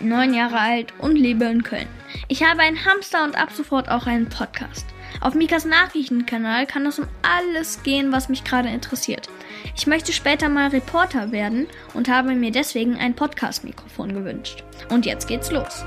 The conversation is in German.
neun Jahre alt und lebe in Köln. Ich habe einen Hamster und ab sofort auch einen Podcast. Auf Mikas Nachrichtenkanal kann es um alles gehen, was mich gerade interessiert. Ich möchte später mal Reporter werden und habe mir deswegen ein Podcast-Mikrofon gewünscht. Und jetzt geht's los.